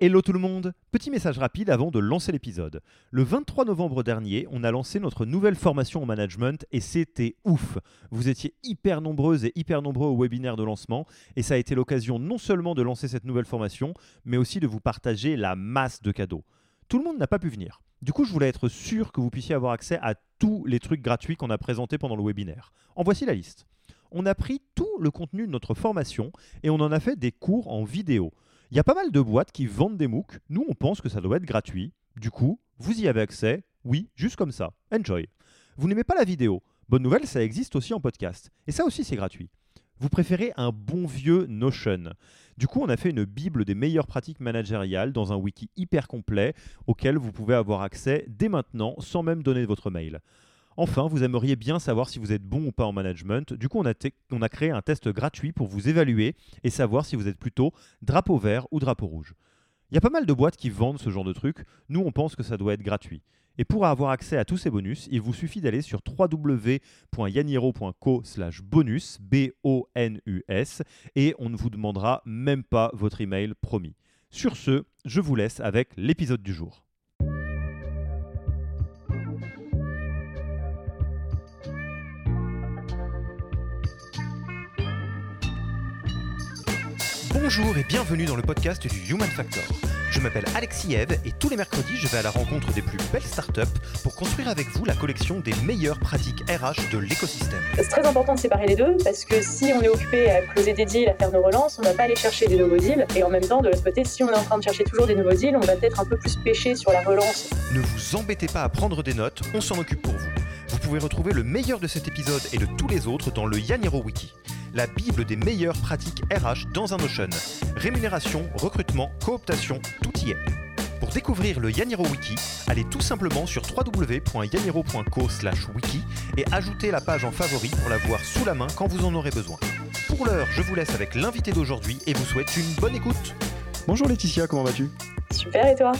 Hello tout le monde Petit message rapide avant de lancer l'épisode. Le 23 novembre dernier, on a lancé notre nouvelle formation en management et c'était ouf Vous étiez hyper nombreuses et hyper nombreux au webinaire de lancement et ça a été l'occasion non seulement de lancer cette nouvelle formation, mais aussi de vous partager la masse de cadeaux. Tout le monde n'a pas pu venir. Du coup, je voulais être sûr que vous puissiez avoir accès à tous les trucs gratuits qu'on a présentés pendant le webinaire. En voici la liste. On a pris tout le contenu de notre formation et on en a fait des cours en vidéo. Il y a pas mal de boîtes qui vendent des MOOC. Nous, on pense que ça doit être gratuit. Du coup, vous y avez accès. Oui, juste comme ça. Enjoy. Vous n'aimez pas la vidéo? Bonne nouvelle, ça existe aussi en podcast. Et ça aussi, c'est gratuit. Vous préférez un bon vieux Notion? Du coup, on a fait une bible des meilleures pratiques managériales dans un wiki hyper complet auquel vous pouvez avoir accès dès maintenant sans même donner votre mail. Enfin, vous aimeriez bien savoir si vous êtes bon ou pas en management. Du coup, on a, créé un test gratuit pour vous évaluer et savoir si vous êtes plutôt drapeau vert ou drapeau rouge. Il y a pas mal de boîtes qui vendent ce genre de trucs. Nous, on pense que ça doit être gratuit. Et pour avoir accès à tous ces bonus, il vous suffit d'aller sur www.yaniro.co bonus, B-O-N-U-S, et on ne vous demandera même pas votre email promis. Sur ce, je vous laisse avec l'épisode du jour. Bonjour et bienvenue dans le podcast du Human Factor. Je m'appelle Alexis Eve et tous les mercredis, je vais à la rencontre des plus belles startups pour construire avec vous la collection des meilleures pratiques RH de l'écosystème. C'est très important de séparer les deux parce que si on est occupé à closer des deals, à faire nos relances, on ne va pas aller chercher des nouveaux deals. Et en même temps, de l'autre côté, si on est en train de chercher toujours des nouveaux deals, on va peut-être un peu plus pêcher sur la relance. Ne vous embêtez pas à prendre des notes, on s'en occupe pour vous. Vous pouvez retrouver le meilleur de cet épisode et de tous les autres dans le Yaniro Wiki la Bible des meilleures pratiques RH dans un Notion. Rémunération, recrutement, cooptation, tout y est. Pour découvrir le Yaniro Wiki, allez tout simplement sur www.yaniro.co/wiki et ajoutez la page en favori pour la voir sous la main quand vous en aurez besoin. Pour l'heure, je vous laisse avec l'invité d'aujourd'hui et vous souhaite une bonne écoute. Bonjour Laetitia, comment vas-tu? Super et toi?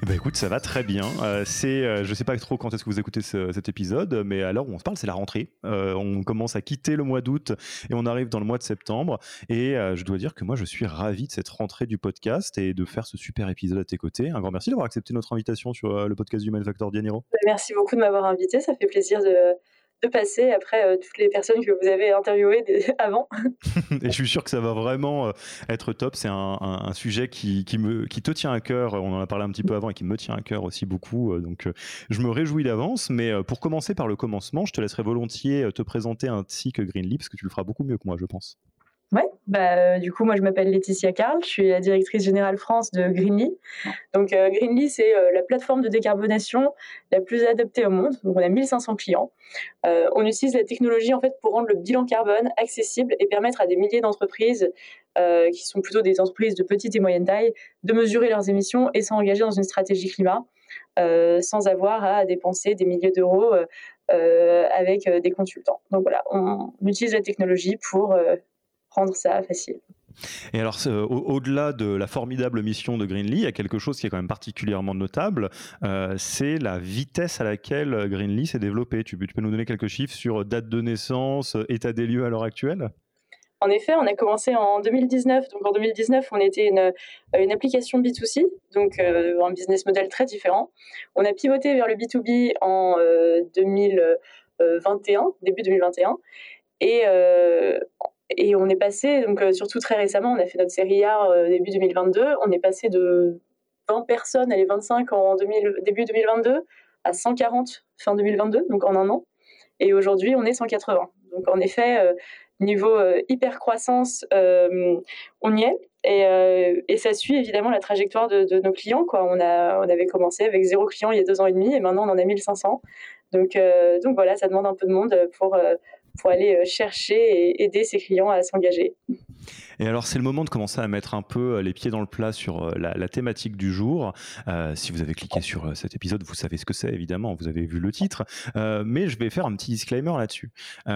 Eh ben écoute, ça va très bien. Euh, c'est, euh, je sais pas trop quand est-ce que vous écoutez cet épisode, mais à l'heure où on se parle, c'est la rentrée. Euh, on commence à quitter le mois d'août et on arrive dans le mois de septembre. Et je dois dire que moi, je suis ravi de cette rentrée du podcast et de faire ce super épisode à tes côtés. Un grand merci d'avoir accepté notre invitation sur le podcast du Manufactor Dianiro. Merci beaucoup de m'avoir invité. Ça fait plaisir de de passer après euh, toutes les personnes que vous avez interviewées avant. et je suis sûr que ça va vraiment euh, être top. C'est un, sujet qui, me, qui te tient à cœur. On en a parlé un petit peu avant et qui me tient à cœur aussi beaucoup. Euh, donc je me réjouis d'avance. Mais pour commencer par le commencement, je te laisserai volontiers te présenter ainsi que Greenleaf parce que tu le feras beaucoup mieux que moi, je pense. Ouais, bah, euh, du coup, moi, je m'appelle Laetitia Carl, je suis la directrice générale France de Greenly. Donc, euh, Greenly, c'est euh, la plateforme de décarbonation la plus adaptée au monde. On a 1500 clients. on utilise la technologie, en fait, pour rendre le bilan carbone accessible et permettre à des milliers d'entreprises, qui sont plutôt des entreprises de petite et moyenne taille, de mesurer leurs émissions et s'engager dans une stratégie climat, sans avoir à dépenser des milliers d'euros avec des consultants. Donc, voilà, on utilise la technologie pour rendre ça facile. Et alors, au-delà de la formidable mission de Greenly, il y a quelque chose qui est quand même particulièrement notable, euh, c'est la vitesse à laquelle Greenly s'est développé. Tu peux, tu peux, nous donner quelques chiffres sur date de naissance, état des lieux à l'heure actuelle? En effet, on a commencé en 2019. Donc en 2019, on était une, une application B2C, donc euh, un business model très différent. On a pivoté vers le B2B en 2021, euh, début 2021. Et et on est passé, donc euh, surtout très récemment, on a fait notre série A euh, début 2022, on est passé de 20 personnes, allez 25 en début 2022 à 140 fin 2022, donc en un an. Et aujourd'hui, on est 180. Donc en effet, euh, niveau hyper croissance, on y est. Et, ça suit évidemment la trajectoire de, nos clients. On, avait commencé avec zéro client il y a deux ans et demi et maintenant on en a 1500. Donc, donc voilà, ça demande un peu de monde pour pour aller euh, chercher et aider ses clients à s'engager. Et alors, c'est le moment de commencer à mettre un peu euh, les pieds dans le plat sur euh, la, thématique du jour. si vous avez cliqué sur cet épisode, vous savez ce que c'est, évidemment, vous avez vu le titre. mais je vais faire un petit disclaimer là-dessus. vous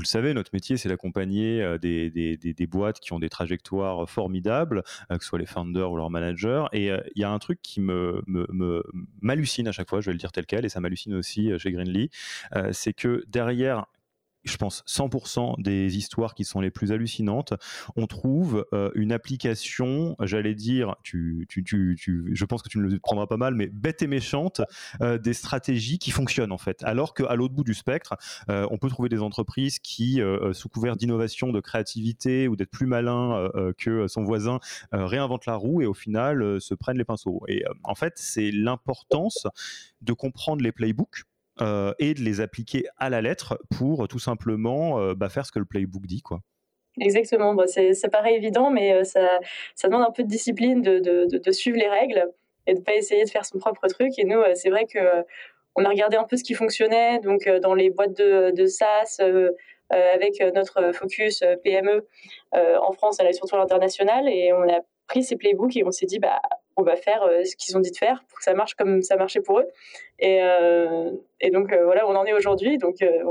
le savez, notre métier, c'est d'accompagner des, des, des, boîtes qui ont des trajectoires formidables, que ce soit les founders ou leurs managers. Et il y a un truc qui me, m'hallucine à chaque fois, je vais le dire tel quel, et ça m'hallucine aussi chez Greenly, c'est que derrière je pense 100% des histoires qui sont les plus hallucinantes, on trouve euh, une application, j'allais dire, tu, tu, tu, je pense que tu ne le prendras pas mal, mais bête et méchante, euh, des stratégies qui fonctionnent en fait. Alors qu'à l'autre bout du spectre, euh, on peut trouver des entreprises qui, sous couvert d'innovation, de créativité ou d'être plus malin que son voisin, réinventent la roue et au final se prennent les pinceaux. Et en fait, c'est l'importance de comprendre les playbooks euh, et de les appliquer à la lettre pour tout simplement euh, bah, faire ce que le playbook dit. Quoi. Exactement, bon, ça paraît évident, mais euh, ça, ça, demande un peu de discipline de, de, suivre les règles et de ne pas essayer de faire son propre truc. Et nous, c'est vrai que on a regardé un peu ce qui fonctionnait, donc dans les boîtes de, de SaaS, avec notre focus PME en France, elle est surtout à l'international, et on a pris ces playbooks et on s'est dit, bah, on va faire ce qu'ils ont dit de faire pour que ça marche comme ça marchait pour eux. Et, euh, et donc euh, voilà, on en est aujourd'hui. Donc euh,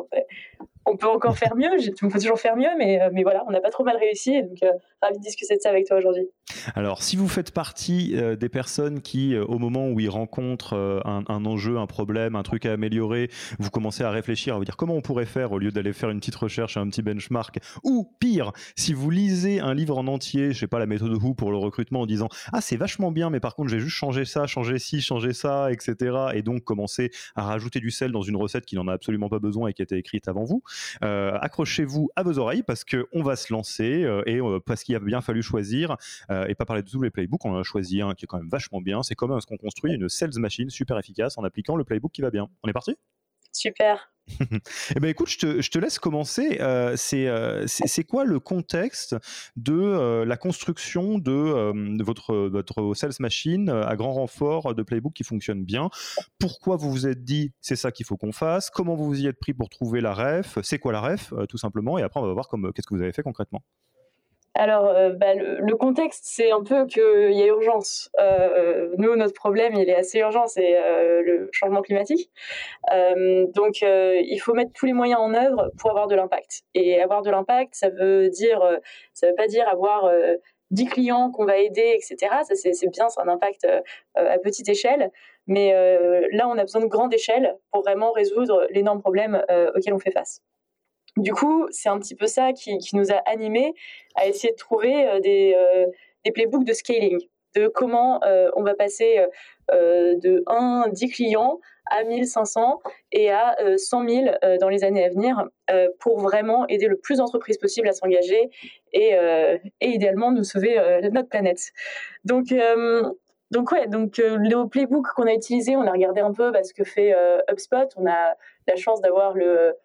on peut encore faire mieux. On peut toujours faire mieux, mais, mais voilà, on n'a pas trop mal réussi. donc ravi de discuter de ça avec toi aujourd'hui. Alors, si vous faites partie des personnes qui, au moment où ils rencontrent un, enjeu, un problème, un truc à améliorer, vous commencez à réfléchir, à vous dire comment on pourrait faire au lieu d'aller faire une petite recherche, un petit benchmark, ou pire, si vous lisez un livre en entier, je sais pas la méthode Who pour le recrutement en disant ah c'est vachement bien, mais par contre j'ai juste changé ça, changé ci, changé ça, etc. Et donc commencer à rajouter du sel dans une recette qui n'en a absolument pas besoin et qui a été écrite avant vous. Euh, accrochez-vous à vos oreilles parce qu'on va se lancer euh, et euh, parce qu'il a bien fallu choisir et pas parler de tous les playbooks, on a choisi un qui est quand même vachement bien. C'est comment est-ce qu'on construit une sales machine super efficace en appliquant le playbook qui va bien. On est parti? Super. eh ben écoute, je te, laisse commencer. Euh, euh, c'est quoi le contexte de euh, la construction de, votre, sales machine à grand renfort de playbook qui fonctionne bien? Pourquoi vous vous êtes dit c'est ça qu'il faut qu'on fasse? Comment vous vous y êtes pris pour trouver la ref? C'est quoi la ref tout simplement? Et après on va voir qu'est-ce que vous avez fait concrètement. Alors, euh, bah, le, contexte, c'est un peu qu'il y a urgence. Euh, nous, notre problème, il est assez urgent, c'est euh, le changement climatique. donc, il faut mettre tous les moyens en œuvre pour avoir de l'impact. Et avoir de l'impact, ça veut dire, ça veut pas dire avoir 10 clients qu'on va aider, etc. Ça, c'est bien, c'est un impact à petite échelle. Mais là, on a besoin de grande échelle pour vraiment résoudre l'énorme problème auquel on fait face. Du coup, c'est un petit peu ça qui, nous a animés à essayer de trouver euh, des, euh, des playbooks de scaling, de comment euh, on va passer de 1, 10 clients à 1500 et à 100 000 dans les années à venir pour vraiment aider le plus d'entreprises possible à s'engager et, idéalement nous sauver notre planète. Donc, donc ouais, donc le playbook qu'on a utilisé, on a regardé un peu ce que fait HubSpot. On a la chance d'avoir le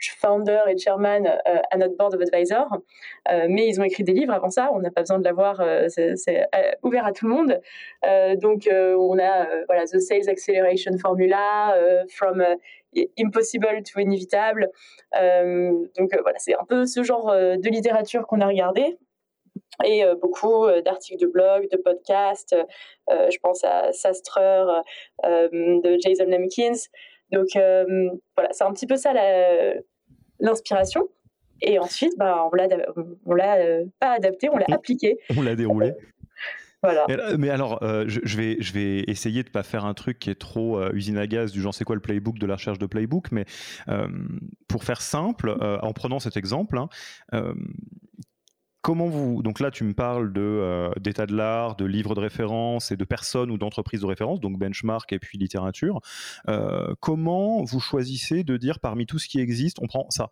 founder et chairman euh, à notre board of advisors, euh, mais ils ont écrit des livres avant ça. On n'a pas besoin de l'avoir, euh, c'est ouvert à tout le monde. donc on a voilà the Sales Acceleration Formula, from impossible to inevitable. donc voilà, c'est un peu ce genre de littérature qu'on a regardé et beaucoup d'articles de blog, de podcasts. je pense à Sastrer de Jason Lemkins. Donc voilà, c'est un petit peu ça l'inspiration. Et ensuite, bah, on l'a, on l'a euh, pas adapté, on l'a appliqué. On l'a déroulé. Voilà. Mais alors, euh, je, vais, je vais essayer de pas faire un truc qui est trop euh, usine à gaz du genre c'est quoi le playbook de la recherche de playbook, mais pour faire simple, en prenant cet exemple, hein, Comment vous donc là tu me parles de euh, d'état de l'art, de livres de référence et de personnes ou d'entreprises de référence, donc benchmark et puis littérature. Euh, comment vous choisissez de dire parmi tout ce qui existe, on prend ça?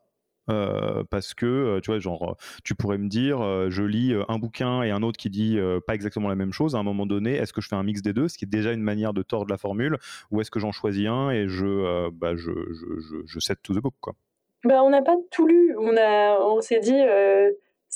Euh, parce que tu vois genre tu pourrais me dire je lis un bouquin et un autre qui dit pas exactement la même chose à un moment donné est-ce que je fais un mix des deux ce qui est déjà une manière de tordre la formule ou est-ce que j'en choisis un et je bah je je, je, je set to the book quoi? Bah, on n'a pas tout lu. On a on s'est dit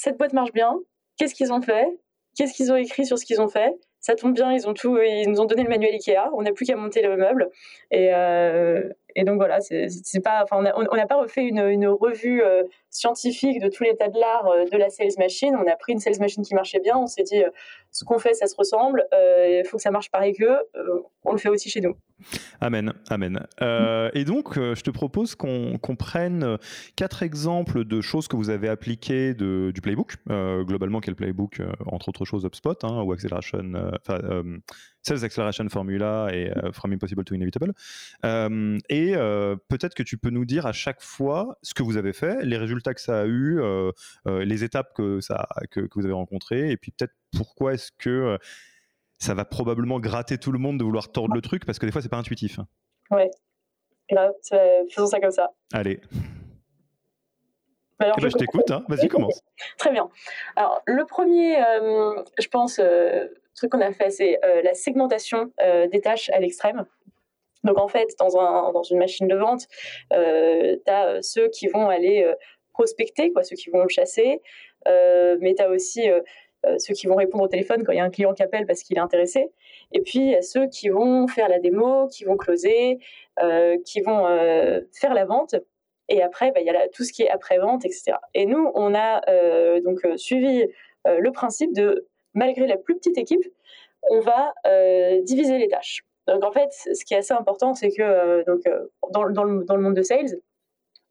cette boîte marche bien, qu'est-ce qu'ils ont fait, qu'est-ce qu'ils ont écrit sur ce qu'ils ont fait? Ça tombe bien, ils ont tout, ils nous ont donné le manuel Ikea. On n'a plus qu'à monter le meuble. Et, euh, et donc voilà, c'est pas, enfin, on n'a pas refait une, revue euh, scientifique de tout l'état de l'art euh, de la sales machine. On a pris une sales machine qui marchait bien. On s'est dit, euh, ce qu'on fait, ça se ressemble. Il faut que ça marche pareil qu'eux. on le fait aussi chez nous. Amen, amen. et donc, je te propose qu'on prenne quatre exemples de choses que vous avez appliquées du playbook. globalement, quel playbook Entre autres choses, HubSpot hein, ou Acceleration Sales Acceleration Formula et From Impossible to Inevitable. et peut-être que tu peux nous dire à chaque fois ce que vous avez fait, les résultats que ça a eu, les étapes que, ça, que, que vous avez rencontrées, et puis peut-être pourquoi est-ce que ça va probablement gratter tout le monde de vouloir tordre le truc parce que des fois c'est pas intuitif. Ouais, grave, faisons ça comme ça. Allez. Alors, eh ben, je, t'écoute, hein. vas-y, commence. Très bien. Alors, le premier, euh, je pense, euh, truc qu'on a fait, c'est euh, la segmentation des tâches à l'extrême. Donc, en fait, dans, un, dans une machine de vente, tu as ceux qui vont aller prospecter, quoi, ceux qui vont chasser, mais tu as aussi euh, ceux qui vont répondre au téléphone quand il y a un client qui appelle parce qu'il est intéressé, et puis il y a ceux qui vont faire la démo, qui vont closer, euh, qui vont euh, faire la vente. Et après, bah, il y a tout ce qui est après-vente, etc. Et nous, on a donc suivi le principe de, malgré la plus petite équipe, on va diviser les tâches. Donc en fait, ce qui est assez important, c'est que donc, dans, dans, le, dans, le, monde de sales,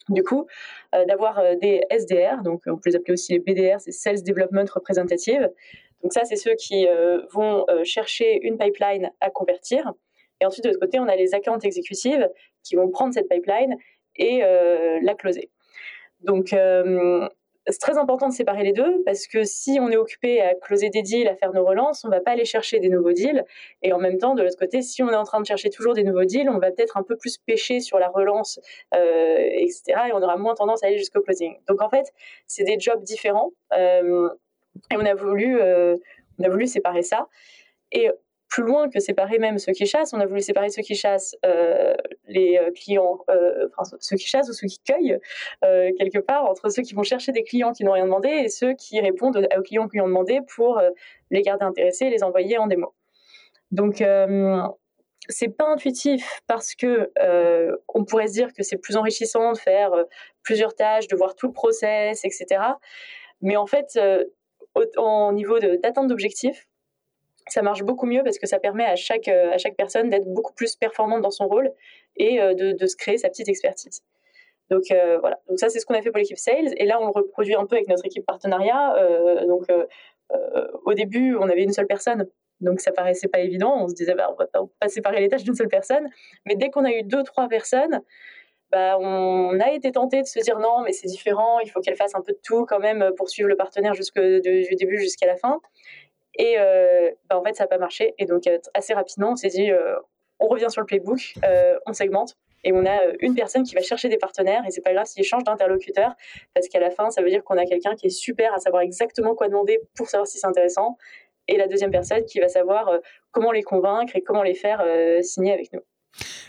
du coup, euh, d'avoir euh, des SDR, donc on peut les appeler aussi les BDR, c'est Sales Development Representative. Donc ça, c'est ceux qui euh, vont chercher une pipeline à convertir. Et ensuite, de l'autre côté, on a les accounts exécutives qui vont prendre cette pipeline et la closer. Donc, c'est très important de séparer les deux parce que si on est occupé à closer des deals, à faire nos relances, on va pas aller chercher des nouveaux deals. Et en même temps, de l'autre côté, si on est en train de chercher toujours des nouveaux deals, on va peut-être un peu plus pêcher sur la relance, euh, etc. Et on aura moins tendance à aller jusqu'au closing. Donc en fait, c'est des jobs différents. Euh, et on a voulu, euh, on a voulu séparer ça. Et plus loin que séparer même ceux qui chassent, on a voulu séparer ceux qui chassent euh, les euh, clients, euh, enfin ceux qui chassent ou ceux qui cueillent quelque part entre ceux qui vont chercher des clients qui n'ont rien demandé et ceux qui répondent aux clients qui ont demandé pour les garder intéressés et les envoyer en démo. Donc c'est pas intuitif parce que on pourrait se dire que c'est plus enrichissant de faire plusieurs tâches, de voir tout le process, etc. Mais en fait, au, niveau d'atteinte d'objectifs, ça marche beaucoup mieux parce que ça permet à chaque, euh, à chaque personne d'être beaucoup plus performante dans son rôle et euh, de, de se créer sa petite expertise. Donc euh, voilà, donc ça c'est ce qu'on a fait pour l'équipe sales et là on le reproduit un peu avec notre équipe partenariat. donc au début on avait une seule personne, donc ça paraissait pas évident. On se disait bah, on va pas, séparer les tâches d'une seule personne, mais dès qu'on a eu deux trois personnes, bah, on a été tenté de se dire non mais c'est différent, il faut qu'elle fasse un peu de tout quand même pour suivre le partenaire jusque du début jusqu'à la fin. Et euh, bah, en fait, ça n'a pas marché. Et donc, euh, assez rapidement, on s'est dit, euh, on revient sur le playbook, on segmente. Et on a une personne qui va chercher des partenaires et c'est pas grave s'il change d'interlocuteur parce qu'à la fin, ça veut dire qu'on a quelqu'un qui est super à savoir exactement quoi demander pour savoir si c'est intéressant et la deuxième personne qui va savoir comment les convaincre et comment les faire signer avec nous.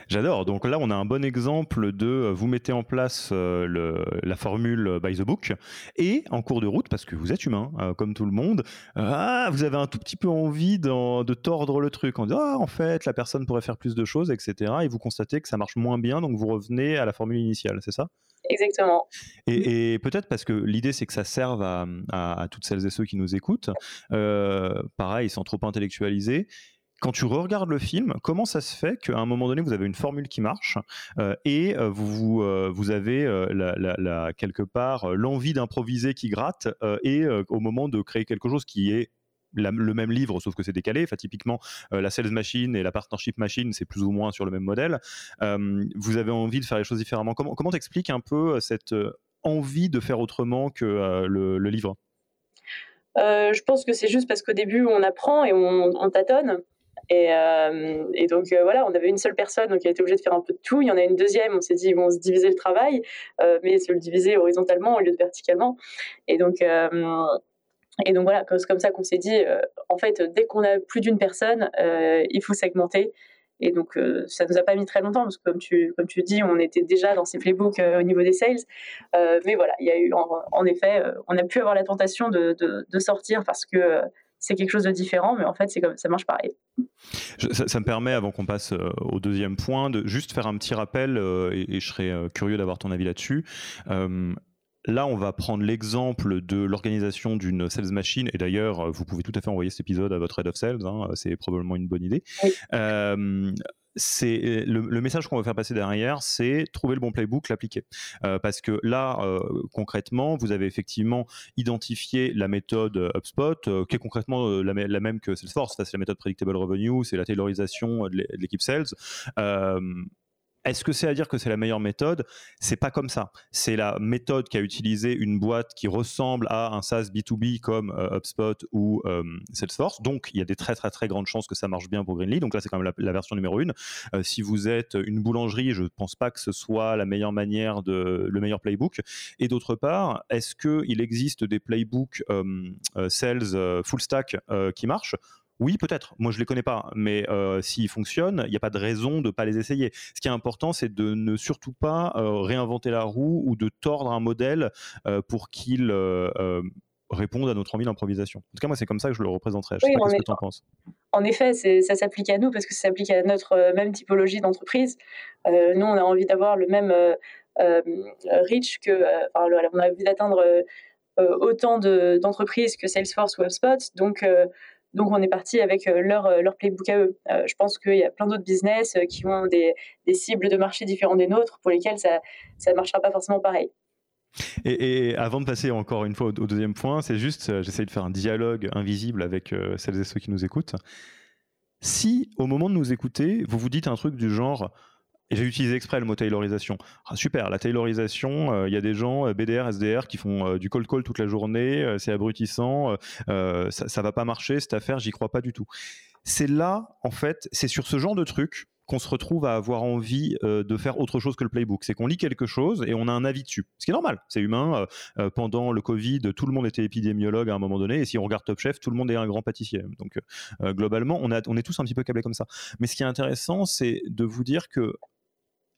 J'adore. Donc là, on a un bon exemple de euh, vous mettez en place euh, le, la formule by the book et en cours de route, parce que vous êtes humain, euh, comme tout le monde, ah, vous avez un tout petit peu envie de tordre le truc en disant ah, en fait, la personne pourrait faire plus de choses, etc. Et vous constatez que ça marche moins bien, donc vous revenez à la formule initiale, c'est ça? Exactement. Et, peut-être parce que l'idée, c'est que ça serve à, à, toutes celles et ceux qui nous écoutent, pareil, sans trop intellectualiser quand tu regardes le film, comment ça se fait qu'à un moment donné, vous avez une formule qui marche euh, et euh, vous, euh, vous avez la, quelque part l'envie d'improviser qui gratte et au moment de créer quelque chose qui est le même livre, sauf que c'est décalé. Enfin, typiquement, la sales machine et la partnership machine, c'est plus ou moins sur le même modèle. vous avez envie de faire les choses différemment. Comment comment t'expliques un peu cette envie de faire autrement que le, livre? Je pense que c'est juste parce qu'au début, on apprend et on tâtonne. Et, euh, et, donc euh, voilà, on avait une seule personne, donc il a été obligé de faire un peu de tout. Il y en a une deuxième, on s'est dit ils vont se diviser le travail, euh, mais se le diviser horizontalement au lieu de verticalement. Et donc voilà, c'est comme ça qu'on s'est dit, en fait, dès qu'on a plus d'une personne, il faut segmenter. Et donc, ça nous a pas mis très longtemps, parce que comme tu, comme tu dis, on était déjà dans ces playbooks au niveau des sales. mais voilà, il y a eu, en, effet, on a pu avoir la tentation de sortir parce que c'est quelque chose de différent, mais en fait, c'est comme ça marche pareil. ça, me permet, avant qu'on passe euh, au deuxième point, de juste faire un petit rappel, euh, et, je serais euh, curieux d'avoir ton avis là-dessus. Là, on va prendre l'exemple de l'organisation d'une sales machine. Et d'ailleurs, vous pouvez tout à fait envoyer cet épisode à votre head of sales. Hein, c'est probablement une bonne idée. C'est le, message qu'on veut faire passer derrière, c'est trouver le bon playbook, l'appliquer. parce que là, concrètement, vous avez effectivement identifié la méthode HubSpot, qui est concrètement la, même que Salesforce. C'est la méthode Predictable Revenue, c'est la taylorisation de l'équipe sales. Est-ce que c'est à dire que c'est la meilleure méthode? C'est pas comme ça. C'est la méthode qu'a utilisé une boîte qui ressemble à un SaaS B2B comme euh, HubSpot ou euh, Salesforce. Donc, il y a des très très très grandes chances que ça marche bien pour Greenly. Donc là, c'est quand même la, version numéro une. Euh, si vous êtes une boulangerie, je ne pense pas que ce soit la meilleure manière de le meilleur playbook. Et d'autre part, est-ce qu'il existe des playbooks sales full stack qui marchent? Oui, peut-être. Moi, je les connais pas, mais euh, s'ils fonctionnent, il n'y a pas de raison de ne pas les essayer. Ce qui est important, c'est de ne surtout pas euh, réinventer la roue ou de tordre un modèle euh, pour qu'il réponde à notre envie d'improvisation. En tout cas, moi, c'est comme ça que je le représenterai. Je sais pas ce que tu en penses. En effet, ça s'applique à nous parce que ça s'applique à notre même typologie d'entreprise. nous, on a envie d'avoir le même reach que. Enfin, on a envie d'atteindre autant d'entreprises que Salesforce ou HubSpot. Donc, donc on est parti avec euh, leur, euh, leur playbook à eux. Euh, je pense qu'il y a plein d'autres business qui ont des, cibles de marché différentes des nôtres pour lesquelles ça ne marchera pas forcément pareil. Et, avant de passer encore une fois au, deuxième point, c'est juste, j'essaye de faire un dialogue invisible avec celles et ceux qui nous écoutent. Si au moment de nous écouter, vous vous dites un truc du genre et j'ai utilisé exprès le mot taylorisation. Ah, super, la taylorisation, euh, il y a des gens, euh, BDR, SDR, qui font euh, du call call toute la journée, c'est abrutissant, ça, ça va pas marcher, cette affaire, j'y crois pas du tout. C'est là, en fait, c'est sur ce genre de truc qu'on se retrouve à avoir envie de faire autre chose que le playbook. C'est qu'on lit quelque chose et on a un avis dessus. Ce qui est normal, c'est humain. pendant le Covid, tout le monde était épidémiologue à un moment donné. Et si on regarde Top Chef, tout le monde est un grand pâtissier. Donc globalement, on est tous un petit peu câblés comme ça. Mais ce qui est intéressant, c'est de vous dire que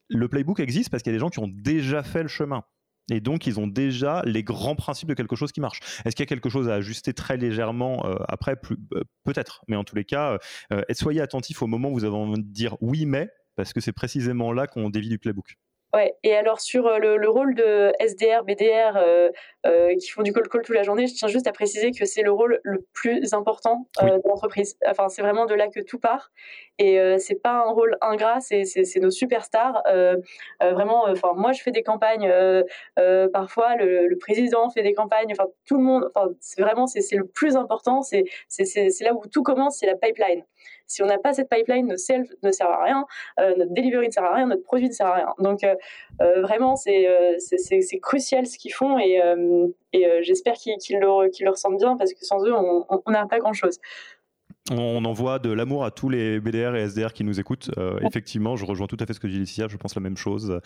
le playbook existe parce qu'il y a des gens qui ont déjà fait le chemin. Et donc, ils ont déjà les grands principes de quelque chose qui marche. Est-ce qu'il y a quelque chose à ajuster très légèrement euh, après? Euh, Peut-être. Mais en tous les cas, euh, soyez attentifs au moment où vous avez envie de dire oui, mais, parce que c'est précisément là qu'on dévie du playbook. Ouais, et alors sur euh, le, rôle de SDR, BDR euh, euh, qui font du call call toute la journée, je tiens juste à préciser que c'est le rôle le plus important de l'entreprise. Enfin, c'est vraiment de là que tout part. Et c'est pas un rôle ingrat, c'est nos superstars. vraiment, enfin, moi je fais des campagnes, parfois le, le, président fait des campagnes, enfin tout le monde. Enfin, c'est vraiment c'est le plus important. C'est là où tout commence, c'est la pipeline. Si on n'a pas cette pipeline, nos sales ne servent à rien, euh, notre delivery ne sert à rien, notre produit ne sert à rien. Donc euh, euh, vraiment, c'est crucial ce qu'ils font et, j'espère qu'ils le, ressentent bien parce que sans eux, on n'a pas grand-chose. On envoie de l'amour à tous les BDR et SDR qui nous écoutent. effectivement, je rejoins tout à fait ce que dit Laetitia, je pense la même chose.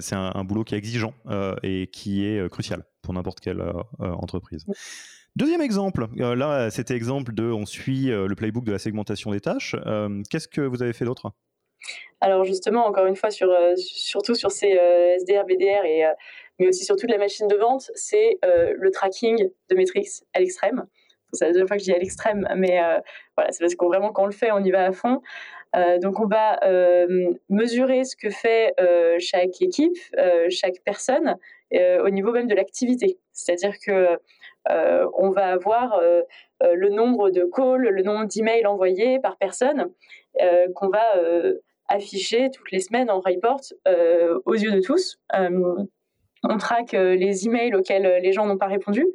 c'est un, boulot qui est exigeant et qui est crucial pour n'importe quelle entreprise. Deuxième exemple, euh, là c'était exemple de on suit euh, le playbook de la segmentation des tâches. Euh, qu'est-ce que vous avez fait d'autre? Alors justement, encore une fois, sur, surtout sur ces SDR, BDR, et, mais aussi sur toute la machine de vente, c'est le tracking de Matrix à l'extrême. C'est la deuxième fois que je dis à l'extrême, mais voilà, c'est parce qu'on vraiment quand on le fait, on y va à fond. donc on va mesurer ce que fait chaque équipe, chaque personne, au niveau même de l'activité. C'est-à-dire que euh, on va avoir euh, euh, le nombre de calls, le nombre d'emails envoyés par personne qu'on va afficher toutes les semaines en report aux yeux de tous. on traque les emails auxquels les gens n'ont pas répondu,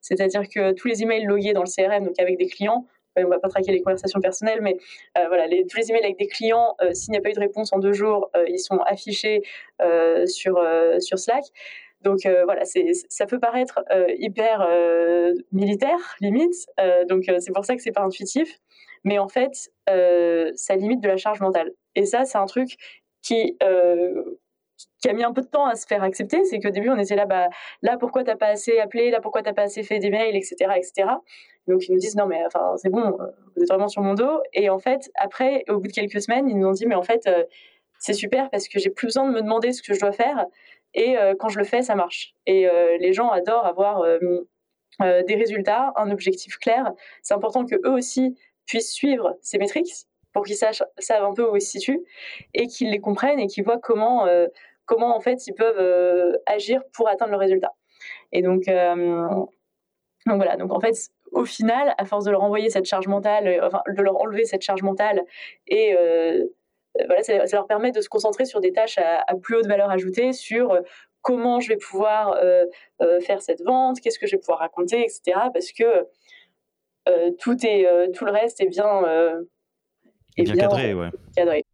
c'est-à-dire que tous les emails logués dans le CRM, donc avec des clients, on ne va pas traquer les conversations personnelles, mais voilà, tous les emails avec des clients, s'il n'y a pas eu de réponse en deux jours, ils sont affichés sur Slack. Donc euh, voilà, ça peut paraître euh, hyper euh, militaire, limite. donc c'est pour ça que c'est pas intuitif. Mais en fait, ça limite de la charge mentale. Et ça, c'est un truc qui a mis un peu de temps à se faire accepter, c'est qu'au début on était là, bah là pourquoi t'as pas assez appelé, là pourquoi t'as pas assez fait des mails, etc., etc. Donc ils nous disent non mais enfin c'est bon, vous êtes vraiment sur mon dos. Et en fait après, au bout de quelques semaines, ils nous ont dit mais en fait c'est super parce que j'ai plus besoin de me demander ce que je dois faire et euh, quand je le fais, ça marche. Et euh, les gens adorent avoir euh, des résultats, un objectif clair. C'est important que eux aussi puissent suivre ces métriques pour qu'ils sachent, savent un peu où ils se situent et qu'ils les comprennent et qu'ils voient comment, comment en fait ils peuvent agir pour atteindre le résultat. Et donc, donc voilà. Donc en fait, au final, à force de leur envoyer cette charge mentale, enfin de leur enlever cette charge mentale et voilà, ça, leur permet de se concentrer sur des tâches à, plus haute valeur ajoutée, sur comment je vais pouvoir faire cette vente, qu'est-ce que je vais pouvoir raconter, etc. Parce que tout, est, tout le reste est bien, est bien, cadré. Ouais. cadré.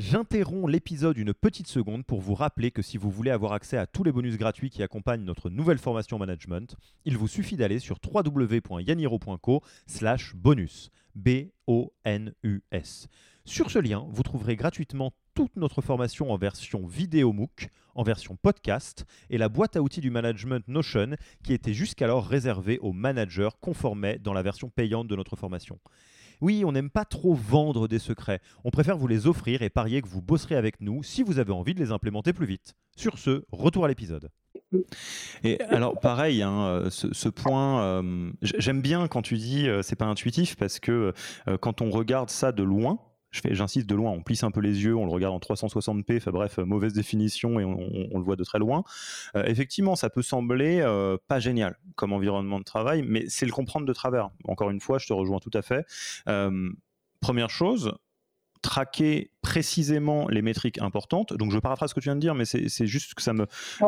J'interromps l'épisode une petite seconde pour vous rappeler que si vous voulez avoir accès à tous les bonus gratuits qui accompagnent notre nouvelle formation management, il vous suffit d'aller sur www.yaniro.co slash bonus. B-O-N-U-S. Sur ce lien, vous trouverez gratuitement toute notre formation en version vidéo MOOC, en version podcast et la boîte à outils du management Notion qui était jusqu'alors réservée aux managers conformés dans la version payante de notre formation. Oui, on n'aime pas trop vendre des secrets. On préfère vous les offrir et parier que vous bosserez avec nous si vous avez envie de les implémenter plus vite. Sur ce, retour à l'épisode. Et alors pareil, hein, ce, point, euh, j'aime bien quand tu dis euh, c'est pas intuitif parce que euh, quand on regarde ça de loin, j'insiste de loin, on plisse un peu les yeux, on le regarde en 360p, enfin bref, mauvaise définition et on, le voit de très loin. Euh, effectivement, ça peut sembler euh, pas génial comme environnement de travail, mais c'est le comprendre de travers. Encore une fois, je te rejoins tout à fait. Euh, première chose, traquer précisément les métriques importantes. Donc je paraphrase ce que tu viens de dire, mais c'est juste que ça me,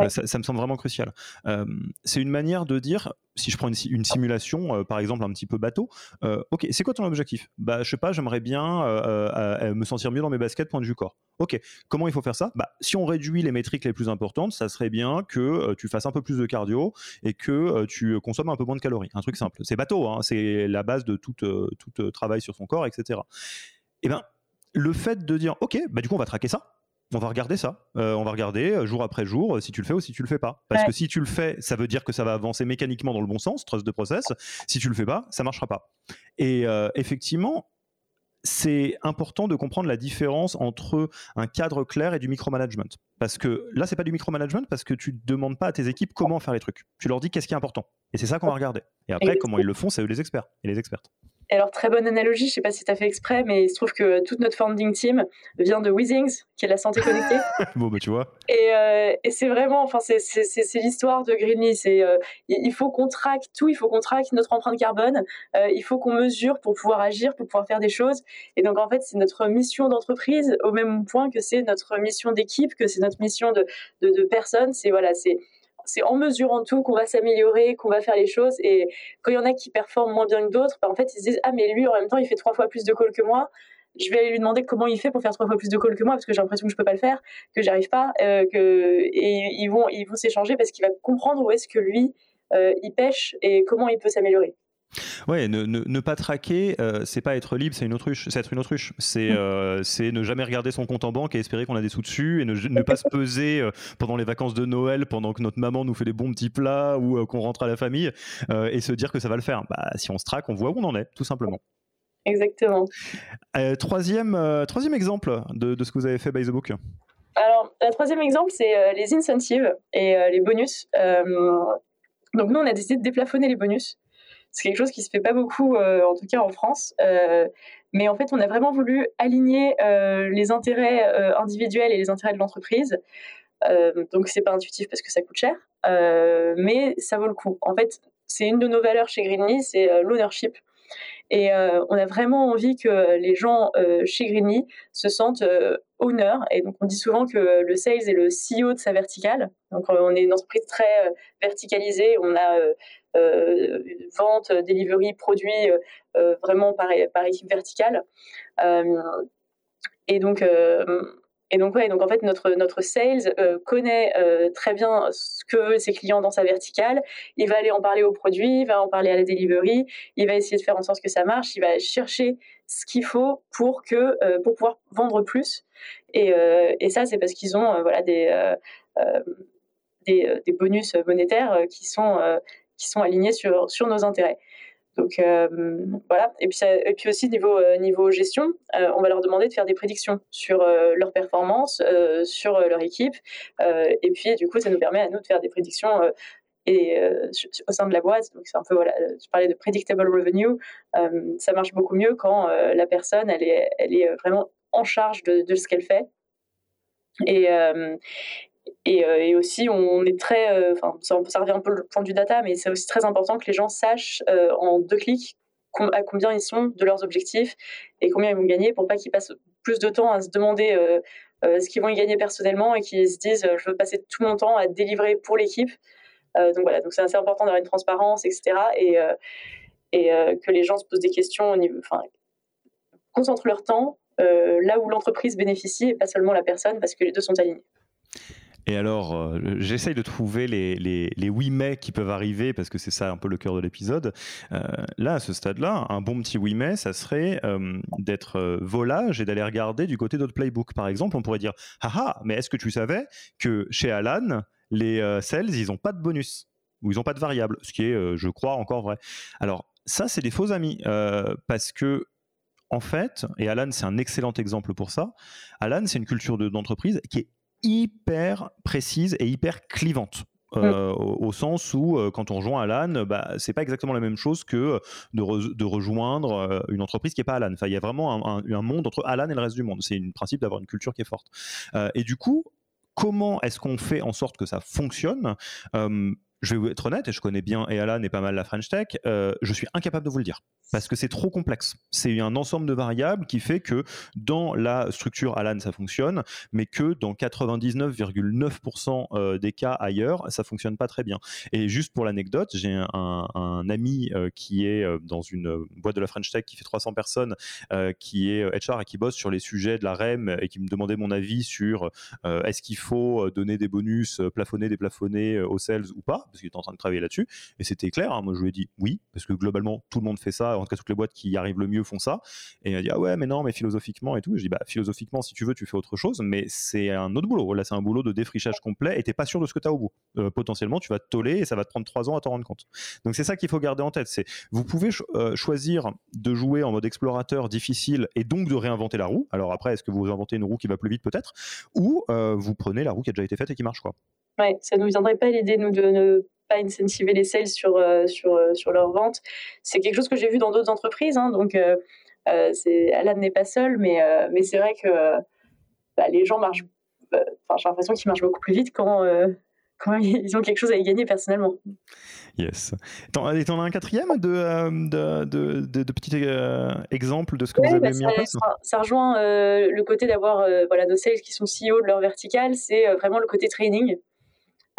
ça, me semble vraiment crucial. Euh, c'est une manière de dire, si je prends une, simulation, euh, par exemple un petit peu bateau, euh, ok, c'est quoi ton objectif? Bah je sais pas, j'aimerais bien me sentir mieux dans mes baskets point de vue corps. Ok, comment il faut faire ça? Bah si on réduit les métriques les plus importantes, ça serait bien que tu fasses un peu plus de cardio et que tu consommes un peu moins de calories. Un truc simple. C'est bateau, hein, c'est la base de tout, tout travail sur son corps, etc. Eh ben le fait de dire, ok, bah du coup on va traquer ça, on va regarder ça. Euh, on va regarder euh, jour après jour euh, si tu le fais ou si tu le fais pas. Parce que si tu le fais, ça veut dire que ça va avancer mécaniquement dans le bon sens, trust de process. Si tu le fais pas, ça marchera pas. Et effectivement, c'est important de comprendre la différence entre un cadre clair et du micromanagement. Parce que là, c'est pas du micromanagement parce que tu demandes pas à tes équipes comment faire les trucs. Tu leur dis qu'est-ce qui est important. Et c'est ça qu'on va regarder. Et après, comment ils le font, c'est eux les experts et les expertes alors, très bonne analogie, je sais pas si tu as fait exprès, mais il se trouve que toute notre founding team vient de Weezings, qui est la santé connectée. bon, bah tu vois. Et, euh, et c'est vraiment, enfin, c'est l'histoire de Greenly. C'est, euh, il faut qu'on traque tout, il faut qu'on traque notre empreinte carbone, euh, il faut qu'on mesure pour pouvoir agir, pour pouvoir faire des choses. Et donc, en fait, c'est notre mission d'entreprise au même point que c'est notre mission d'équipe, que c'est notre mission de, de, de personnes. C'est voilà, c'est c'est en mesurant tout qu'on va s'améliorer, qu'on va faire les choses. Et quand il y en a qui performent moins bien que d'autres, bah, en fait, ils se disent Ah, mais lui, en même temps, il fait trois fois plus de calls que moi. Je vais aller lui demander comment il fait pour faire trois fois plus de calls que moi parce que j'ai l'impression que je peux pas le faire, que j'arrive pas, euh, et ils vont ils vont s'échanger parce qu'il va comprendre où est-ce que lui euh, il pêche et comment il peut s'améliorer. Ouais, ne, ne, pas traquer, euh, c'est pas être libre, c'est une autruche, c'est être une autruche. C'est mm. euh, c'est ne jamais regarder son compte en banque et espérer qu'on a des sous dessus et ne, ne pas se peser euh, pendant les vacances de Noël, pendant que notre maman nous fait des bons petits plats ou qu'on rentre à la famille et se dire que ça va le faire. Bah, si on se traque, on voit où on en est, tout simplement. Exactement. troisième, troisième exemple de, de, ce que vous avez fait by the book. Alors, le troisième exemple, c'est les incentives et les bonus. donc, nous, on a décidé de déplafonner les bonus. C'est quelque chose qui se fait pas beaucoup, euh, en tout cas en France. Euh, mais en fait, on a vraiment voulu aligner euh, les intérêts individuels et les intérêts de l'entreprise. donc, c'est pas intuitif parce que ça coûte cher, mais ça vaut le coup. En fait, c'est une de nos valeurs chez Greenly, c'est l'ownership. Et on a vraiment envie que les gens chez Greenly se sentent owner. Et donc, on dit souvent que le sales est le CEO de sa verticale. Donc, on est une entreprise très verticalisée. On a euh, vente, delivery, produit, euh, euh, vraiment par, par équipe verticale. et donc, et donc, ouais, donc en fait, notre, notre sales connaît très bien ce que veulent ses clients dans sa verticale. Il va aller en parler au produit, il va en parler à la delivery, il va essayer de faire en sorte que ça marche, il va chercher ce qu'il faut pour, que, pour pouvoir vendre plus. Et, et ça, c'est parce qu'ils ont voilà, des, des, des, bonus monétaires qui sont qui sont alignés sur, sur nos intérêts. Donc euh, voilà. Et puis, et puis aussi niveau, euh, niveau gestion, euh, on va leur demander de faire des prédictions sur leur performance, sur leur équipe. et puis du coup, ça nous permet à nous de faire des prédictions et au sein de la boîte. Donc c'est un peu voilà. Je parlais de predictable revenue. ça marche beaucoup mieux quand la personne elle est, elle est vraiment en charge de, de ce qu'elle fait. Et, aussi, on est très, euh, ça, revient un peu au point du data, mais c'est aussi très important que les gens sachent euh, en deux clics à combien ils sont de leurs objectifs et combien ils vont gagner pour pas qu'ils passent plus de temps à se demander ce qu'ils vont y gagner personnellement et qu'ils se disent je veux passer tout mon temps à délivrer pour l'équipe. donc voilà, donc c'est assez important d'avoir une transparence, etc. Et, et que les gens se posent des questions au niveau, enfin, concentrent leur temps là où l'entreprise bénéficie et pas seulement la personne parce que les deux sont alignés. Et alors, euh, j'essaye de trouver les, les, les, oui mais qui peuvent arriver parce que c'est ça un peu le cœur de l'épisode. Euh, là, à ce stade-là, un bon petit oui mais, ça serait euh, d'être volage et d'aller regarder du côté d'autres playbooks. Par exemple, on pourrait dire haha, mais est-ce que tu savais que chez Alan, les sales, ils n'ont pas de bonus ou ils n'ont pas de variable, ce qui est, je crois, encore vrai. Alors, ça, c'est des faux amis parce que en fait, et Alan, c'est un excellent exemple pour ça. Alan, c'est une culture d'entreprise qui est hyper précise et hyper clivante. Euh, au, sens où euh, quand on rejoint Alan, bah, c'est pas exactement la même chose que de, de rejoindre euh, une entreprise qui est pas Alan. Enfin, il y a vraiment un, un, monde entre Alan et le reste du monde. C'est une principe d'avoir une culture qui est forte. et du coup, comment est-ce qu'on fait en sorte que ça fonctionne? Je vais être honnête, et je connais bien et Alan et pas mal la French Tech, je suis incapable de vous le dire parce que c'est trop complexe. C'est un ensemble de variables qui fait que dans la structure Alan, ça fonctionne, mais que dans 99,9% euh, des cas ailleurs, ça fonctionne pas très bien. Et juste pour l'anecdote, j'ai un, ami euh, qui est euh, dans une boîte de la French Tech qui fait 300 personnes, qui est HR et qui bosse sur les sujets de la REM et qui me demandait mon avis sur est-ce qu'il faut donner des bonus plafonnés, déplafonnés aux sales ou pas, parce qu'il était en train de travailler là-dessus. Et c'était clair, hein. moi je lui ai dit oui, parce que globalement tout le monde fait ça en tout cas toutes les boîtes qui y arrivent le mieux font ça. Et il a dit ah ouais mais non mais philosophiquement et tout. je dis bah philosophiquement si tu veux tu fais autre chose, mais c'est un autre boulot. Là c'est un boulot de défrichage complet et t'es pas sûr de ce que tu as au bout. Euh, potentiellement tu vas te toller et ça va te prendre trois ans à t'en rendre compte. Donc c'est ça qu'il faut garder en tête. C'est vous pouvez euh, choisir de jouer en mode explorateur difficile et donc de réinventer la roue. Alors après est-ce que vous inventez une roue qui va plus vite peut-être? Ou euh, vous prenez la roue qui a déjà été faite et qui marche quoi. Ouais, ça nous viendrait pas l'idée nous de ne incentiver les sales sur, euh, sur, euh, sur leur vente. C'est quelque chose que j'ai vu dans d'autres entreprises. Hein, donc, euh, c'est, Alan n'est pas seul, mais, mais c'est vrai que bah, les gens marchent. Enfin, j'ai l'impression qu'ils marchent beaucoup plus vite quand, quand ils ont quelque chose à y gagner personnellement. Yes. T'en, as un quatrième de, de, de, de, petits exemples de ce que vous avez bah, mis en place? ça, rejoint le côté d'avoir voilà, nos sales qui sont CEO de leur vertical, c'est vraiment le côté training.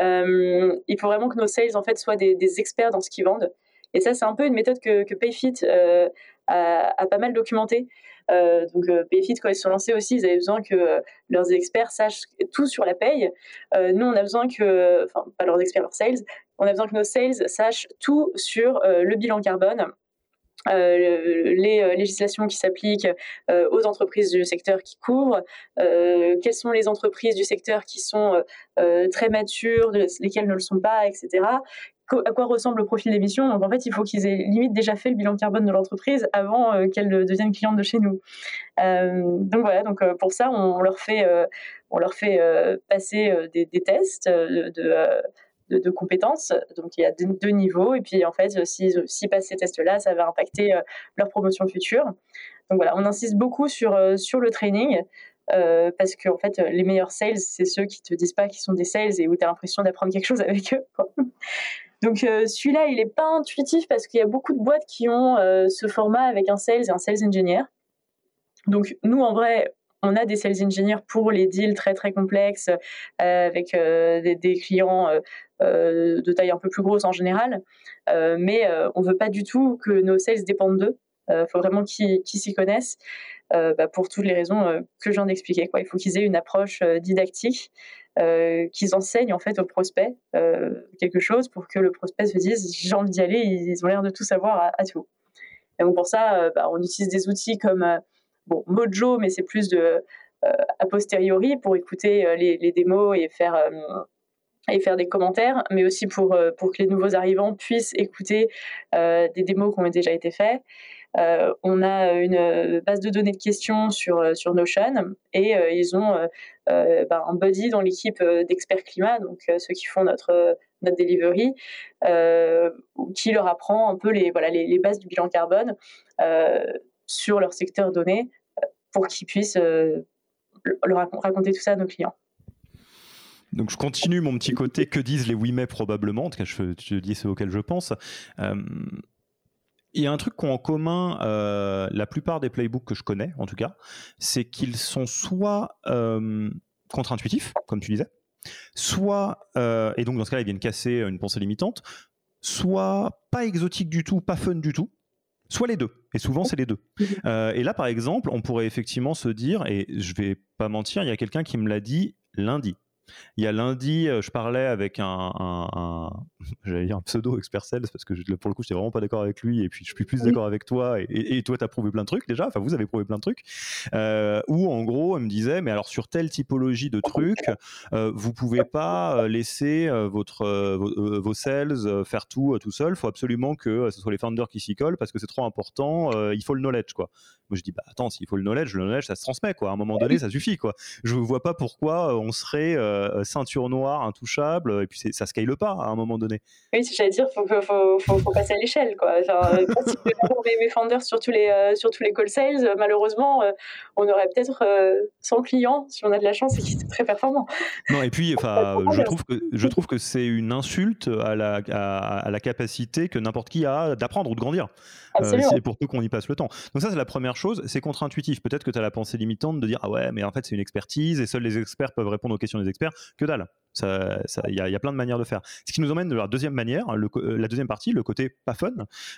Euh, il faut vraiment que nos sales en fait soient des, experts dans ce qu'ils vendent. Et ça, c'est un peu une méthode que, Payfit euh, a, pas mal documenté. Euh, donc Payfit, quand ils se sont lancés aussi, ils avaient besoin que leurs experts sachent tout sur la paye. nous, on a besoin que, enfin, pas leurs experts, leurs sales, on a besoin que nos sales sachent tout sur le bilan carbone, euh, les euh, législations qui s'appliquent euh, aux entreprises du secteur qui couvrent, quelles sont les entreprises du secteur qui sont très matures, lesquelles ne le sont pas, etc à quoi ressemble le profil d'émission? Donc en fait, il faut qu'ils aient limite déjà fait le bilan carbone de l'entreprise avant qu'elle devienne cliente de chez nous. donc voilà, donc pour ça, on, leur fait, on leur fait passer des, des, tests de, de, compétences. Donc il y a deux, niveaux. Et puis en fait, si, si passent ces tests-là, ça va impacter euh, leur promotion future. Donc voilà, on insiste beaucoup sur, euh, sur le training. Euh, parce que en fait, les meilleurs sales, c'est ceux qui te disent pas qu'ils sont des sales et où tu as l'impression d'apprendre quelque chose avec eux. Donc celui-là, il n'est pas intuitif parce qu'il y a beaucoup de boîtes qui ont ce format avec un sales et un sales engineer. Donc nous, en vrai, on a des sales engineers pour les deals très très complexes avec des, clients euh, de taille un peu plus grosse en général. Euh, mais euh, on ne veut pas du tout que nos sales dépendent d'eux. Il faut vraiment qu'ils s'y connaissent. Bah, pour toutes les raisons que je viens d'expliquer. Il faut qu'ils aient une approche didactique, qu'ils enseignent en fait au prospect quelque chose pour que le prospect se dise j'ai envie d'y aller, ils ont l'air de tout savoir à, tout. Et donc pour ça, bah, on utilise des outils comme bon, Mojo, mais c'est plus de a posteriori pour écouter les, les, démos et faire et faire des commentaires, mais aussi pour, euh, pour que les nouveaux arrivants puissent écouter euh, des démos qui ont déjà été faits. Euh, on a une base de données de questions sur, sur Notion et ils ont bah, un buddy dans l'équipe d'experts climat, donc ceux qui font notre, notre delivery, qui leur apprend un peu les, voilà, les bases du bilan carbone sur leur secteur donné pour qu'ils puissent leur raconter tout ça à nos clients. Donc je continue mon petit côté que disent les oui mais probablement, en tout cas je, te dis ce auquel je pense. Euh, il y a un truc qu'ont en commun la plupart des playbooks que je connais, en tout cas, c'est qu'ils sont soit contre-intuitifs, comme tu disais, soit, et donc dans ce cas-là, ils viennent casser une pensée limitante, soit pas exotiques du tout, pas fun du tout, soit les deux. Et souvent, c'est les deux. Euh, et là, par exemple, on pourrait effectivement se dire, et je vais pas mentir, il y a quelqu'un qui me l'a dit lundi. Il y a lundi, euh, je parlais avec un, j'allais dire un pseudo expert sales parce que pour le coup, je n'étais vraiment pas d'accord avec lui et puis je suis plus d'accord avec toi et, toi, tu as prouvé plein de trucs déjà. Enfin, vous avez prouvé plein de trucs. Euh, où en gros, elle me disait, mais alors sur telle typologie de trucs, euh, vous pouvez pas laisser votre vos, sales faire tout tout seul. Il faut absolument que ce soit les founders qui s'y collent parce que c'est trop important. il faut le knowledge quoi. Moi, je dis, bah attends, s'il faut le knowledge, le knowledge, ça se transmet quoi. À un moment donné, ça suffit quoi. Je vois pas pourquoi on serait euh, ceinture noire, intouchable, et puis ça scale pas à un moment donné. Oui, j'allais dire, faut, faut, faut, faut, passer à l'échelle, quoi. Genre, euh, si mes founders sur tous les, euh, sur tous les call sales, malheureusement, on aurait peut-être 100 clients si on a de la chance et qu'ils sont très performants. Non, et puis, enfin, je trouve que je trouve que c'est une insulte à la, à, la capacité que n'importe qui a d'apprendre ou de grandir. c'est pour peu qu'on y passe le temps. Donc ça, c'est la première chose. C'est contre-intuitif. Peut-être que tu as la pensée limitante de dire ah ouais, mais en fait c'est une expertise et seuls les experts peuvent répondre aux questions des experts que dalle. Il y, a plein de manières de faire. Ce qui nous emmène de la deuxième manière, euh, la deuxième partie, le côté pas fun.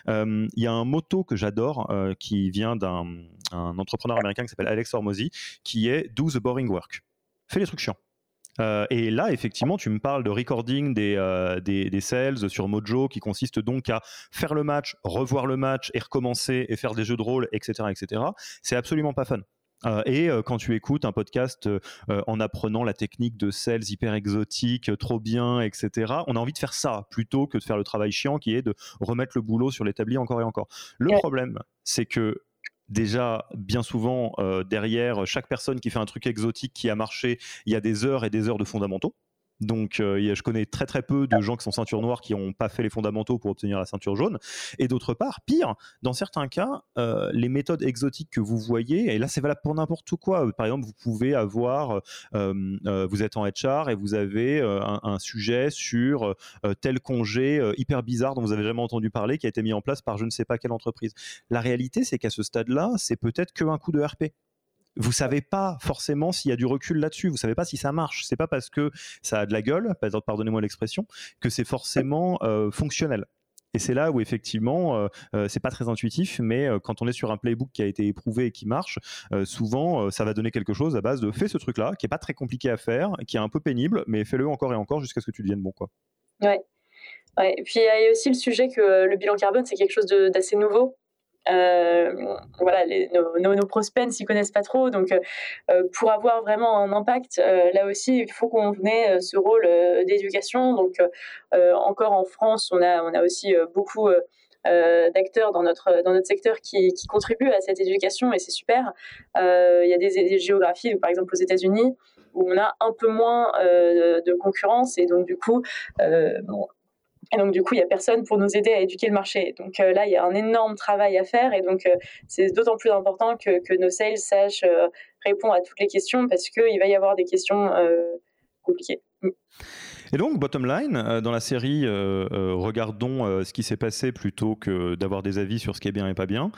Euh, il y a un motto que j'adore euh, qui vient d'un entrepreneur américain qui s'appelle Alex Hormozy, qui est Do the boring work. Fais les trucs chiants. et là, effectivement, tu me parles de recording des, des, sales sur Mojo qui consiste donc à faire le match, revoir le match et recommencer et faire des jeux de rôle, etc. etc. C'est absolument pas fun. Euh, et euh, quand tu écoutes un podcast euh, en apprenant la technique de sales hyper exotique, trop bien, etc., on a envie de faire ça plutôt que de faire le travail chiant qui est de remettre le boulot sur l'établi encore et encore. Le problème, c'est que déjà bien souvent derrière chaque personne qui fait un truc exotique qui a marché, il y a des heures et des heures de fondamentaux. Donc, euh, je connais très très peu de gens qui sont ceinture noire qui n'ont pas fait les fondamentaux pour obtenir la ceinture jaune. Et d'autre part, pire, dans certains cas, euh, les méthodes exotiques que vous voyez, et là c'est valable pour n'importe quoi. Par exemple, vous pouvez avoir, euh, vous êtes en HR et vous avez un, sujet sur tel congé hyper bizarre dont vous avez jamais entendu parler qui a été mis en place par je ne sais pas quelle entreprise. La réalité, c'est qu'à ce stade-là, c'est peut-être qu'un coup de RP vous savez pas forcément s'il y a du recul là-dessus. Vous savez pas si ça marche. C'est pas parce que ça a de la gueule, pardonnez-moi l'expression, que c'est forcément euh, fonctionnel. Et c'est là où effectivement, euh, euh, c'est pas très intuitif, mais quand on est sur un playbook qui a été éprouvé et qui marche, souvent ça va donner quelque chose à base de fais ce truc-là, qui est pas très compliqué à faire, qui est un peu pénible, mais fais-le encore et encore jusqu'à ce que tu deviennes bon, quoi. Ouais. ouais. Et puis il y a aussi le sujet que le bilan carbone, c'est quelque chose d'assez nouveau. Euh, voilà, nos, nos, prospects ne s'y connaissent pas trop, donc euh, pour avoir vraiment un impact, euh, là aussi, il faut qu'on ait ce rôle d'éducation. Donc, encore en France, on a, on a aussi beaucoup d'acteurs dans notre, dans notre secteur qui, qui, contribuent à cette éducation et c'est super. Il y a des, géographies, par exemple aux États-Unis, où on a un peu moins de concurrence et donc du coup, bon, et donc, du coup, il n'y a personne pour nous aider à éduquer le marché. Donc euh, là, il y a un énorme travail à faire. Et donc, euh, c'est d'autant plus important que, nos sales sachent euh, répondre à toutes les questions parce qu'il va y avoir des questions compliquées. Mm. Et donc, bottom line, dans la série, regardons ce qui s'est passé plutôt que d'avoir des avis sur ce qui est bien et pas bien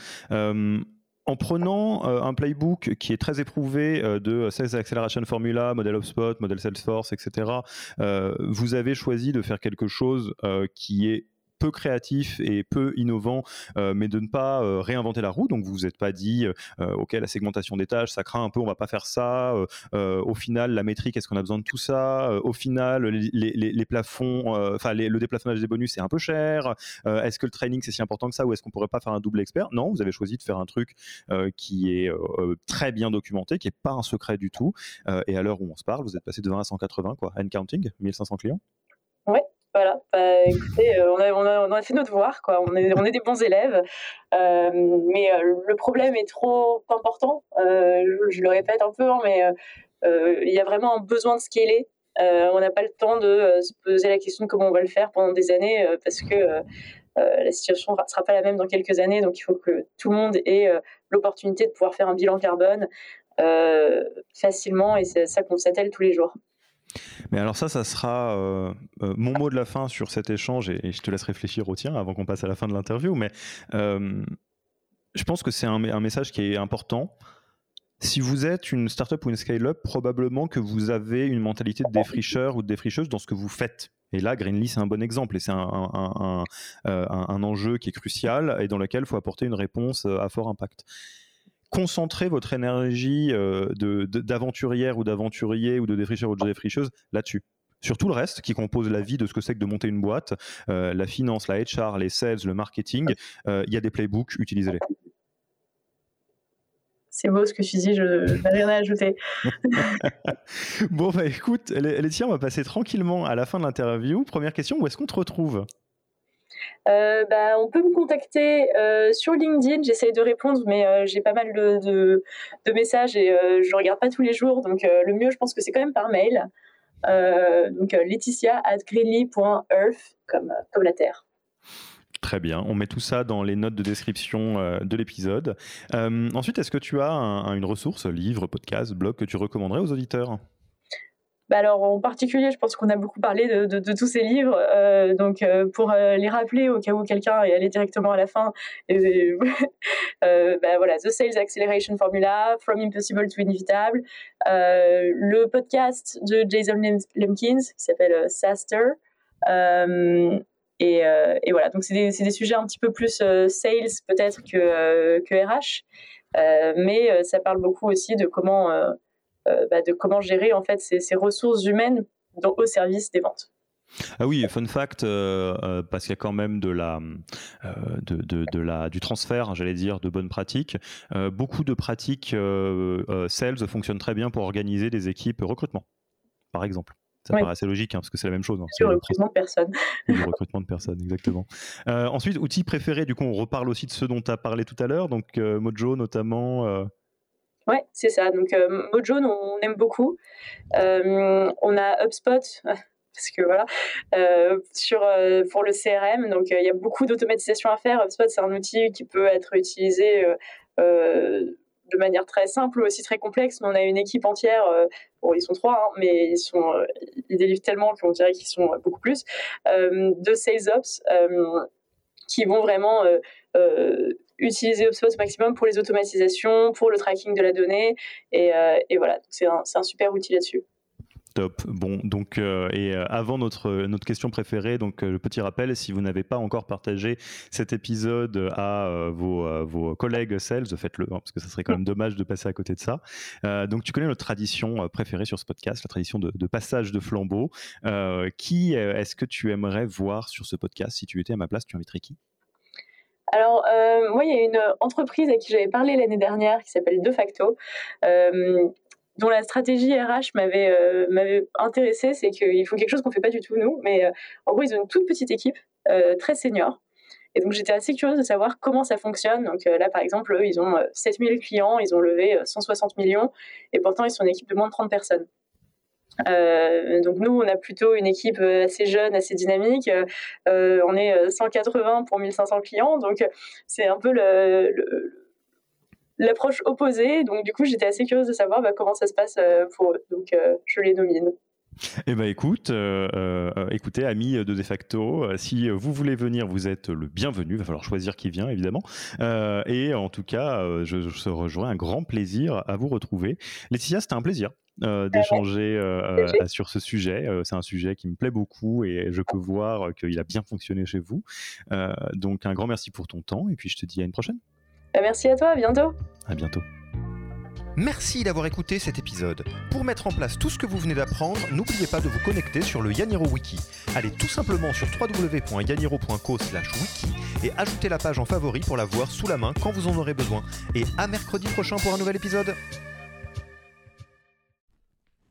en prenant euh, un playbook qui est très éprouvé euh, de Sales Acceleration Formula, modèle HubSpot, modèle Salesforce, etc., euh, vous avez choisi de faire quelque chose qui est peu créatif et peu innovant, euh, mais de ne pas euh, réinventer la roue. Donc vous vous pas dit, euh, ok, la segmentation des tâches, ça craint un peu, on va pas faire ça. au final, la métrique, est-ce qu'on a besoin de tout ça Au final, les, plafonds, enfin le déplafonnage des bonus, c'est un peu cher. est-ce que le training c'est si important que ça, ou est-ce qu'on pourrait pas faire un double expert? Non, vous avez choisi de faire un truc qui est très bien documenté, qui est pas un secret du tout. et à l'heure où on se parle, vous êtes passé de 20 à 180, quoi, counting, 1500 clients? Ouais, voilà, bah, écoutez, euh, on, a, fait notre devoir, quoi. On est, des bons élèves, euh, mais euh, le problème est trop important. Je, le répète un peu, hein, mais il y a vraiment un besoin de scaler. on n'a pas le temps de se poser la question de comment on va le faire pendant des années, parce que la situation ne sera pas la même dans quelques années. Donc, il faut que tout le monde ait l'opportunité de pouvoir faire un bilan carbone facilement, et c'est ça qu'on s'attelle tous les jours. Mais alors ça, ça sera euh, euh, mon mot de la fin sur cet échange, et, je te laisse réfléchir au tien avant qu'on passe à la fin de l'interview, mais euh, je pense que c'est un, message qui est important. Si vous êtes une startup ou une scale-up, probablement que vous avez une mentalité de défricheur ou de défricheuse dans ce que vous faites. Et là, Greenly, c'est un bon exemple et c'est un, un, enjeu qui est crucial et dans lequel il faut apporter une réponse à fort impact concentrer votre énergie euh, d'aventurière ou d'aventurier ou de défricheur ou de défricheuse là-dessus sur tout le reste qui compose la vie de ce que c'est que de monter une boîte, euh, la finance, la HR, les sales, le marketing, euh, il y a des playbooks, utilisez-les. C'est beau ce que tu dis, je n'ai rien à ajouter. bon, bah écoute, Laetitia, on va passer tranquillement à la fin de l'interview. Première question, où est-ce qu'on te retrouve? Euh, bah, on peut me contacter euh, sur LinkedIn. J'essaye de répondre, mais euh, j'ai pas mal de, messages et je regarde pas tous les jours. Donc le mieux, je pense que c'est quand même par mail. donc Laetitia at greenly.earth comme, comme la Terre. Très bien, on met tout ça dans les notes de description de l'épisode. ensuite, est-ce que tu as une ressource, livre, podcast, blog que tu recommanderais aux auditeurs? Bah alors en particulier, je pense qu'on a beaucoup parlé de, tous ces livres, euh, donc euh, pour euh, les rappeler au cas où quelqu'un est allé directement à la fin, bah voilà, The Sales Acceleration Formula, From Impossible to Inevitable, le podcast de Jason Lemkins qui s'appelle SASTER, et, voilà, donc c'est des, des, sujets un petit peu plus sales peut-être que, que RH, mais ça parle beaucoup aussi de comment bah, de comment gérer en fait ces, ressources humaines au service des ventes. Ah oui, fun fact, euh, euh, parce qu'il y a quand même de la, de, la, du transfert, j'allais dire, de bonnes pratiques. beaucoup de pratiques sales fonctionnent très bien pour organiser des équipes recrutement, par exemple. Ça paraît assez logique, hein, parce que c'est la même chose. Hein. le recrutement de personnes. Le recrutement de personnes, exactement. ensuite, outils préférés, du coup, on reparle aussi de ceux dont tu as parlé tout à l'heure, donc Mojo notamment. Ouais, c'est ça. Donc euh, Mojo, on aime beaucoup. Euh, on a HubSpot. Parce que voilà, euh, sur, pour le CRM, donc il y a beaucoup d'automatisation à faire. HubSpot, c'est un outil qui peut être utilisé de manière très simple, ou aussi très complexe. Mais on a une équipe entière, bon, ils sont trois, hein, mais ils, sont, ils délivrent tellement qu'on dirait qu'ils sont beaucoup plus, de SalesOps qui vont vraiment utiliser HubSpot au maximum pour les automatisations, pour le tracking de la donnée. Et, euh, voilà, c'est un, super outil là-dessus. Top. Bon, donc, euh, et euh, avant notre, notre question préférée, donc le petit rappel, si vous n'avez pas encore partagé cet épisode à vos, vos collègues sales, faites-le, hein, parce que ça serait quand même dommage de passer à côté de ça. donc, tu connais notre tradition préférée sur ce podcast, la tradition de, de passage de flambeau. qui est-ce que tu aimerais voir sur ce podcast? Si tu étais à ma place, tu inviterais qui? Alors, euh, moi, il y a une entreprise à qui j'avais parlé l'année dernière qui s'appelle De facto. Euh, dont la stratégie RH m'avait euh, m'avait intéressée, c'est qu'ils font quelque chose qu'on fait pas du tout nous, mais en gros ils ont une toute petite équipe très senior, et donc j'étais assez curieuse de savoir comment ça fonctionne. Donc là par exemple eux ils ont 7000 clients, ils ont levé 160 millions, et pourtant ils sont une équipe de moins de 30 personnes. Euh, donc nous, on a plutôt une équipe euh, assez jeune, assez dynamique. Euh, on est 180 pour 1500 clients, donc c'est un peu l'approche opposée. Donc du coup, j'étais assez curieuse de savoir bah, comment ça se passe pour eux. Donc je les nomine. Eh ben écoute, écoutez, amis de De facto, si vous voulez venir, vous êtes le bienvenu. Il va falloir choisir qui vient, évidemment. et en tout cas, je, je rejoins un grand plaisir à vous retrouver. Laetitia, c'était un plaisir. Euh, d'échanger euh, euh, sur ce sujet. c'est un sujet qui me plaît beaucoup et je peux voir qu'il a bien fonctionné chez vous. donc un grand merci pour ton temps et puis je te dis à une prochaine. Bah, merci à toi, à bientôt. À bientôt. Merci d'avoir écouté cet épisode. Pour mettre en place tout ce que vous venez d'apprendre, n'oubliez pas de vous connecter sur le Yaniro Wiki. Allez tout simplement sur www.yaniro.co/wiki et ajoutez la page en favori pour la voir sous la main quand vous en aurez besoin. Et à mercredi prochain pour un nouvel épisode.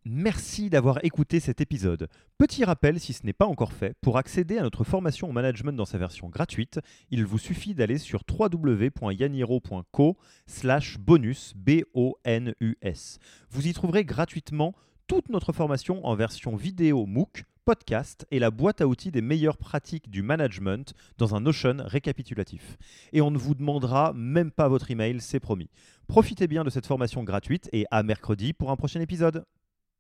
Merci d'avoir écouté cet épisode. Petit rappel, si ce n'est pas encore fait, pour accéder à notre formation au management dans sa version gratuite, il vous suffit d'aller sur www.yaniro.co slash bonus, B-O-N-U-S. Vous y trouverez gratuitement toute notre formation en version vidéo MOOC, podcast et la boîte à outils des meilleures pratiques du management dans un Notion récapitulatif. Et on ne vous demandera même pas votre email, c'est promis. Profitez bien de cette formation gratuite et à mercredi pour un prochain épisode.